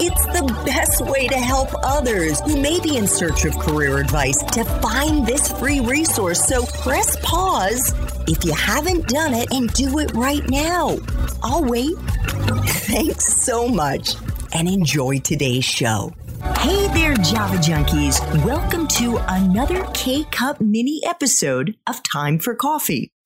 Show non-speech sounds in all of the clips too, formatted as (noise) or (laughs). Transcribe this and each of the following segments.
it's the best way to help others who may be in search of career advice to find this free resource. So press pause if you haven't done it and do it right now. I'll wait. (laughs) Thanks so much and enjoy today's show. Hey there, Java Junkies. Welcome to another K Cup mini episode of Time for Coffee.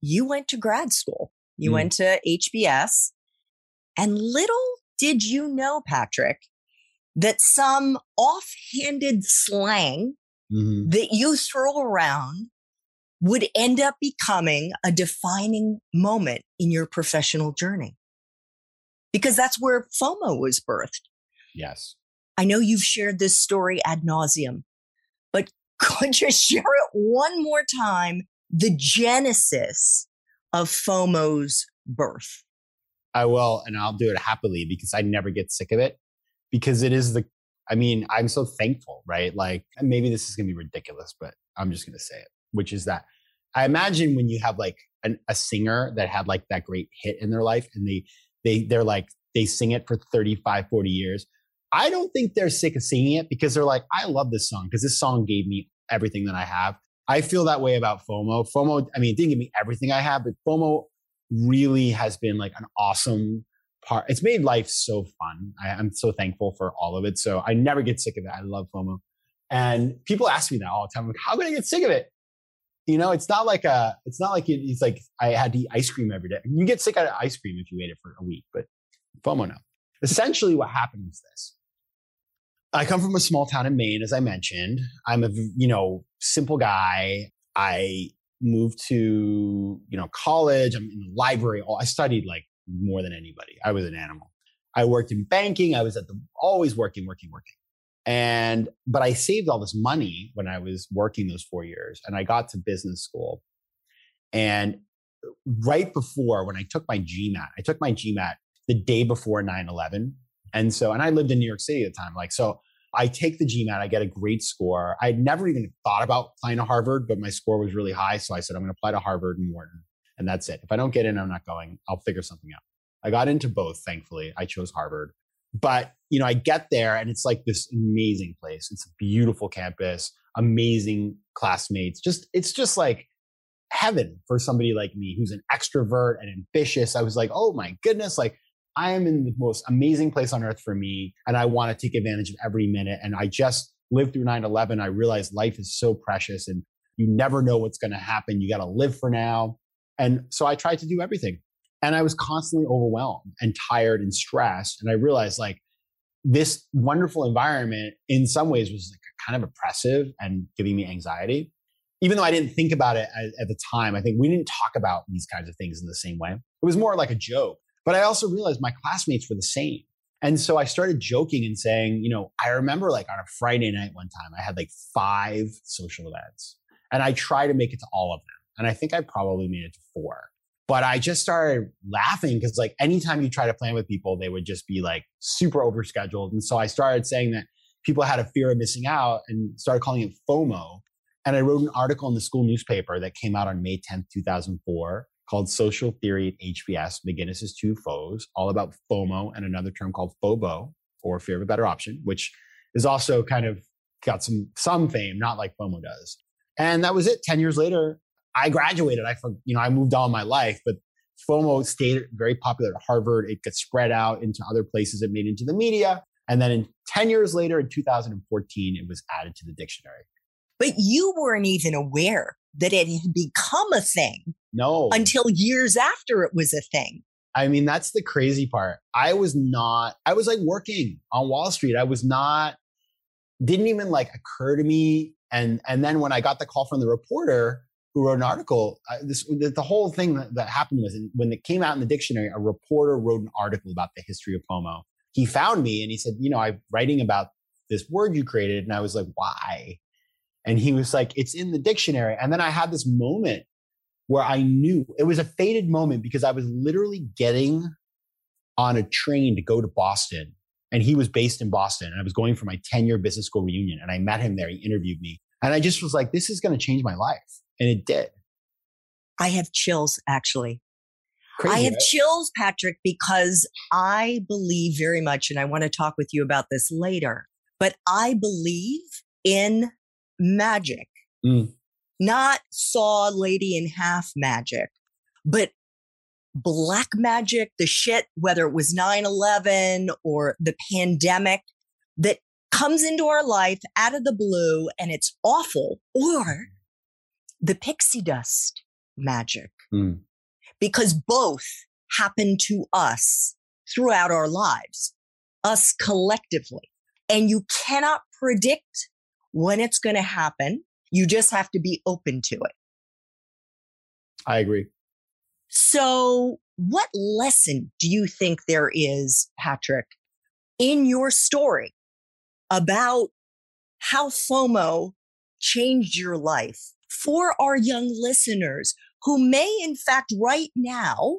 you went to grad school, you mm. went to HBS, and little did you know, Patrick, that some offhanded slang mm-hmm. that you throw around would end up becoming a defining moment in your professional journey. Because that's where FOMO was birthed. Yes. I know you've shared this story ad nauseum, but (laughs) could you share it one more time the genesis of FOMO's birth? I will, and I'll do it happily because I never get sick of it because it is the, I mean, I'm so thankful, right? Like, maybe this is going to be ridiculous, but I'm just going to say it, which is that I imagine when you have like an, a singer that had like that great hit in their life and they, they, they're like, they sing it for 35, 40 years. I don't think they're sick of singing it because they're like, I love this song because this song gave me everything that I have. I feel that way about FOMO. FOMO, I mean, it didn't give me everything I have, but FOMO really has been like an awesome part. It's made life so fun. I, am so thankful for all of it. So I never get sick of it. I love FOMO. And people ask me that all the time. I'm like, how can I get sick of it? You know, it's not like a, it's not like it's like I had to eat ice cream every day. You get sick of ice cream if you ate it for a week, but FOMO no. Essentially, what happened is this. I come from a small town in Maine, as I mentioned. I'm a, you know, simple guy. I moved to, you know, college. I'm in the library. I studied like more than anybody. I was an animal. I worked in banking. I was at the always working, working, working. And but I saved all this money when I was working those four years, and I got to business school. And right before when I took my GMAT, I took my GMAT the day before 9 11. And so, and I lived in New York City at the time. Like, so I take the GMAT, I get a great score. I would never even thought about applying to Harvard, but my score was really high. So I said, I'm going to apply to Harvard and Wharton. And that's it. If I don't get in, I'm not going. I'll figure something out. I got into both, thankfully. I chose Harvard. But, you know, I get there and it's like this amazing place. It's a beautiful campus, amazing classmates. Just, it's just like heaven for somebody like me who's an extrovert and ambitious. I was like, oh my goodness, like I am in the most amazing place on earth for me, and I want to take advantage of every minute. And I just lived through 9 11. I realized life is so precious and you never know what's going to happen. You got to live for now. And so I tried to do everything. And I was constantly overwhelmed and tired and stressed. And I realized like this wonderful environment in some ways was like kind of oppressive and giving me anxiety. Even though I didn't think about it at, at the time, I think we didn't talk about these kinds of things in the same way. It was more like a joke. But I also realized my classmates were the same. And so I started joking and saying, you know, I remember like on a Friday night one time, I had like five social events and I tried to make it to all of them. And I think I probably made it to four. But I just started laughing because like anytime you try to plan with people, they would just be like super overscheduled. And so I started saying that people had a fear of missing out and started calling it FOMO. And I wrote an article in the school newspaper that came out on May 10th, 2004 called Social Theory at HBS, McGinnis's Two FOs, all about FOMO and another term called FOBO, or fear of a better option, which is also kind of got some some fame, not like FOMO does. And that was it. 10 years later, I graduated. I, you know, I moved on my life, but FOMO stayed very popular at Harvard. It got spread out into other places. It made into the media. And then in 10 years later, in 2014, it was added to the dictionary. But you weren't even aware that it had become a thing. No. Until years after it was a thing. I mean, that's the crazy part. I was not, I was like working on Wall Street. I was not, didn't even like occur to me. And, and then when I got the call from the reporter who wrote an article, this, the, the, whole thing that, that happened was when it came out in the dictionary, a reporter wrote an article about the history of FOMO. He found me and he said, you know, I'm writing about this word you created. And I was like, why? And he was like, it's in the dictionary. And then I had this moment where I knew it was a fated moment because I was literally getting on a train to go to Boston. And he was based in Boston. And I was going for my 10 year business school reunion. And I met him there. He interviewed me. And I just was like, this is going to change my life. And it did. I have chills, actually. Crazy, I have right? chills, Patrick, because I believe very much, and I want to talk with you about this later, but I believe in magic. Mm not saw lady in half magic, but black magic, the shit, whether it was 9 11 or the pandemic that comes into our life out of the blue and it's awful, or the pixie dust magic. Mm. Because both happen to us throughout our lives, us collectively. And you cannot predict when it's going to happen. You just have to be open to it. I agree. So, what lesson do you think there is, Patrick, in your story about how FOMO changed your life for our young listeners who may, in fact, right now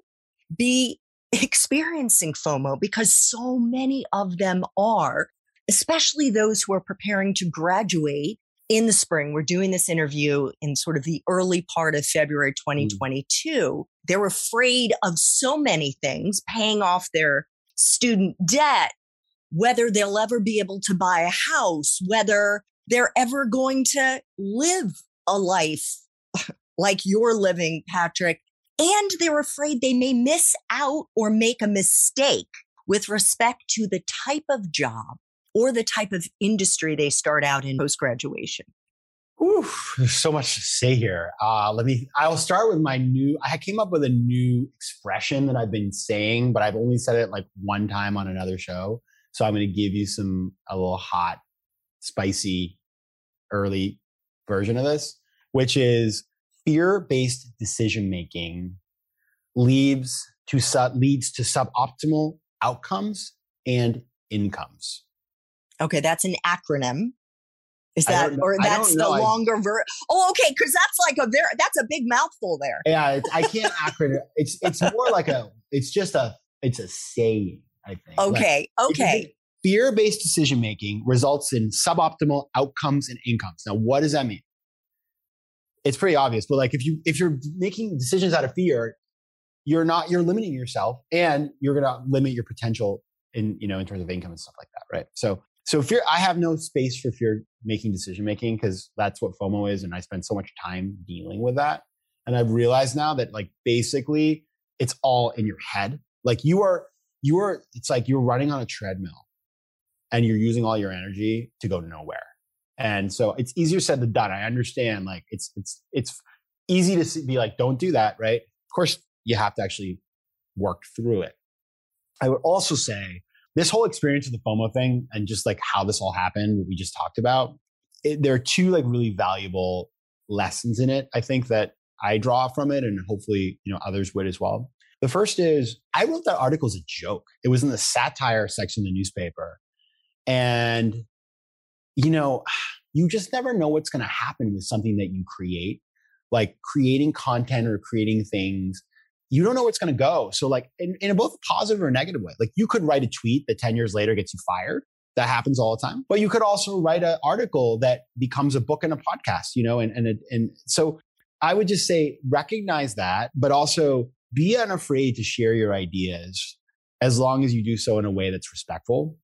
be (laughs) experiencing FOMO because so many of them are, especially those who are preparing to graduate in the spring. We're doing this interview in sort of the early part of February 2022. Mm. They're afraid of so many things, paying off their student debt, whether they'll ever be able to buy a house, whether they're ever going to live a life (laughs) like you're living, Patrick. And they're afraid they may miss out or make a mistake with respect to the type of job or the type of industry they start out in post graduation? Oof, there's so much to say here. Uh, let me, I'll start with my new, I came up with a new expression that I've been saying, but I've only said it like one time on another show. So I'm going to give you some, a little hot, spicy, early version of this, which is fear based decision making leads to, leads to suboptimal outcomes and incomes. Okay, that's an acronym. Is that or that's the longer version? Oh, okay, because that's like a very that's a big mouthful there. Yeah, I can't acronym. It's it's more like a it's just a it's a saying. I think. Okay. Like, okay. Fear based decision making results in suboptimal outcomes and incomes. Now, what does that mean? It's pretty obvious, but like if you if you're making decisions out of fear, you're not you're limiting yourself, and you're gonna limit your potential in you know in terms of income and stuff like that, right? So so fear, I have no space for fear making decision making because that's what FOMO is. And I spend so much time dealing with that. And I've realized now that like basically it's all in your head. Like you are, you are, it's like you're running on a treadmill and you're using all your energy to go nowhere. And so it's easier said than done. I understand like it's, it's, it's easy to be like, don't do that. Right. Of course you have to actually work through it. I would also say this whole experience of the FOMO thing and just like how this all happened, we just talked about, it, there are two like really valuable lessons in it. I think that I draw from it, and hopefully you know others would as well. The first is I wrote that article as a joke. It was in the satire section of the newspaper, and you know, you just never know what's going to happen with something that you create, like creating content or creating things you don't know where it's going to go. So, like, in, in a both positive or negative way, like you could write a tweet that 10 years later gets you fired. That happens all the time. But you could also write an article that becomes a book and a podcast, you know, and, and, and so I would just say recognize that, but also be unafraid to share your ideas as long as you do so in a way that's respectful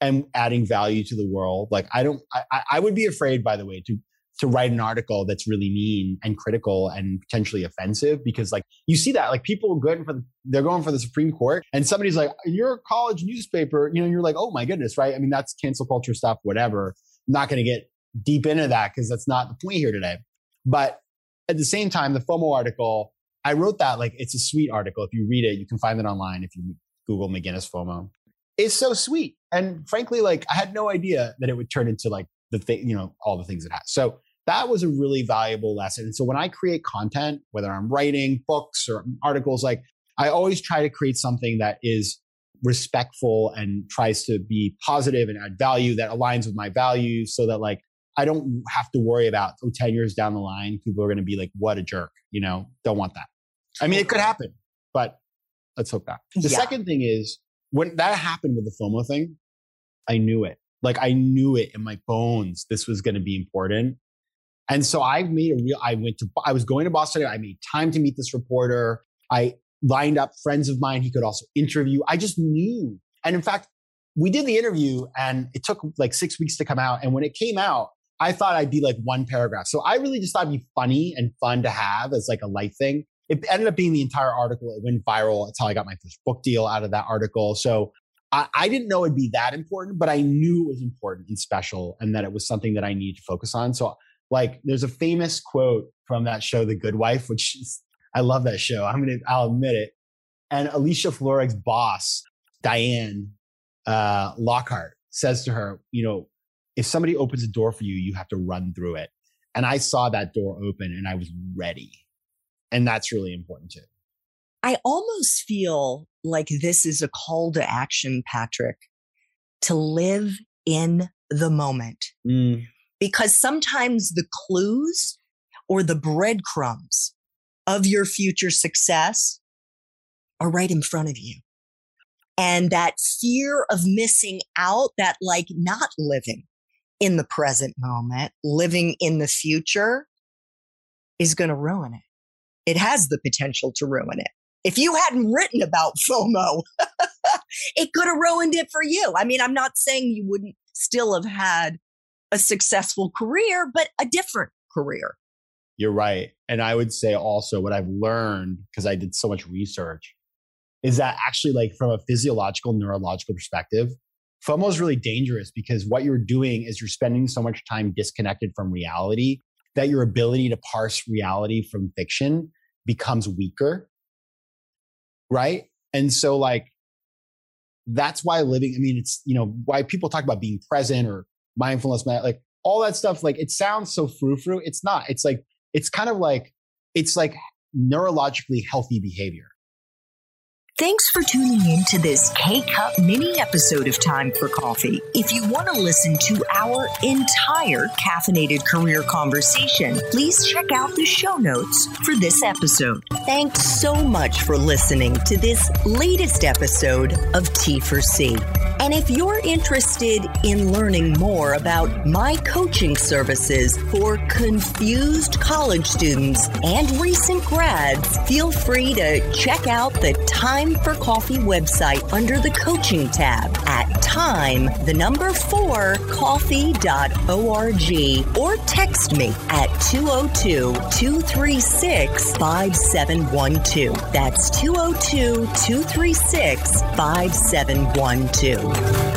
and adding value to the world. Like I don't, I, I would be afraid, by the way, to to write an article that's really mean and critical and potentially offensive because like you see that like people going for the, they're going for the Supreme Court and somebody's like you're a college newspaper you know you're like oh my goodness right? I mean that's cancel culture stuff whatever. I'm not going to get deep into that because that's not the point here today. But at the same time the FOMO article I wrote that like it's a sweet article. If you read it you can find it online if you Google McGinnis FOMO. It's so sweet. And frankly like I had no idea that it would turn into like the thing you know all the things it has. So that was a really valuable lesson. And so when I create content, whether I'm writing books or articles, like I always try to create something that is respectful and tries to be positive and add value that aligns with my values so that like I don't have to worry about oh, 10 years down the line, people are going to be like, what a jerk, you know, don't want that. I mean, it could happen, but let's hope not. The yeah. second thing is when that happened with the FOMO thing, I knew it. Like I knew it in my bones. This was going to be important. And so I made a real, I went to, I was going to Boston. I made time to meet this reporter. I lined up friends of mine he could also interview. I just knew. And in fact, we did the interview and it took like six weeks to come out. And when it came out, I thought I'd be like one paragraph. So I really just thought it'd be funny and fun to have as like a light thing. It ended up being the entire article. It went viral. That's how I got my first book deal out of that article. So I, I didn't know it'd be that important, but I knew it was important and special and that it was something that I needed to focus on. So like there's a famous quote from that show, The Good Wife, which is, I love that show. I'm gonna, I'll admit it. And Alicia Florrick's boss, Diane uh, Lockhart, says to her, you know, if somebody opens a door for you, you have to run through it. And I saw that door open and I was ready. And that's really important too. I almost feel like this is a call to action, Patrick, to live in the moment. Mm because sometimes the clues or the breadcrumbs of your future success are right in front of you. And that fear of missing out, that like not living in the present moment, living in the future is going to ruin it. It has the potential to ruin it. If you hadn't written about (laughs) FOMO, (laughs) it could have ruined it for you. I mean, I'm not saying you wouldn't still have had a successful career, but a different career. You're right. And I would say also what I've learned, because I did so much research, is that actually, like from a physiological, neurological perspective, FOMO is really dangerous because what you're doing is you're spending so much time disconnected from reality that your ability to parse reality from fiction becomes weaker. Right. And so, like, that's why living, I mean, it's, you know, why people talk about being present or mindfulness, like all that stuff. Like it sounds so frou frou. It's not. It's like it's kind of like it's like neurologically healthy behavior. Thanks for tuning in to this K Cup mini episode of Time for Coffee. If you want to listen to our entire caffeinated career conversation, please check out the show notes for this episode. Thanks so much for listening to this latest episode of T for C. And if you're interested in learning more about my coaching services for confused college students and recent grads, feel free to check out the Time for Coffee website under the coaching tab at time, the number four, coffee.org, or text me at 202 236 5712. That's 202 236 5712.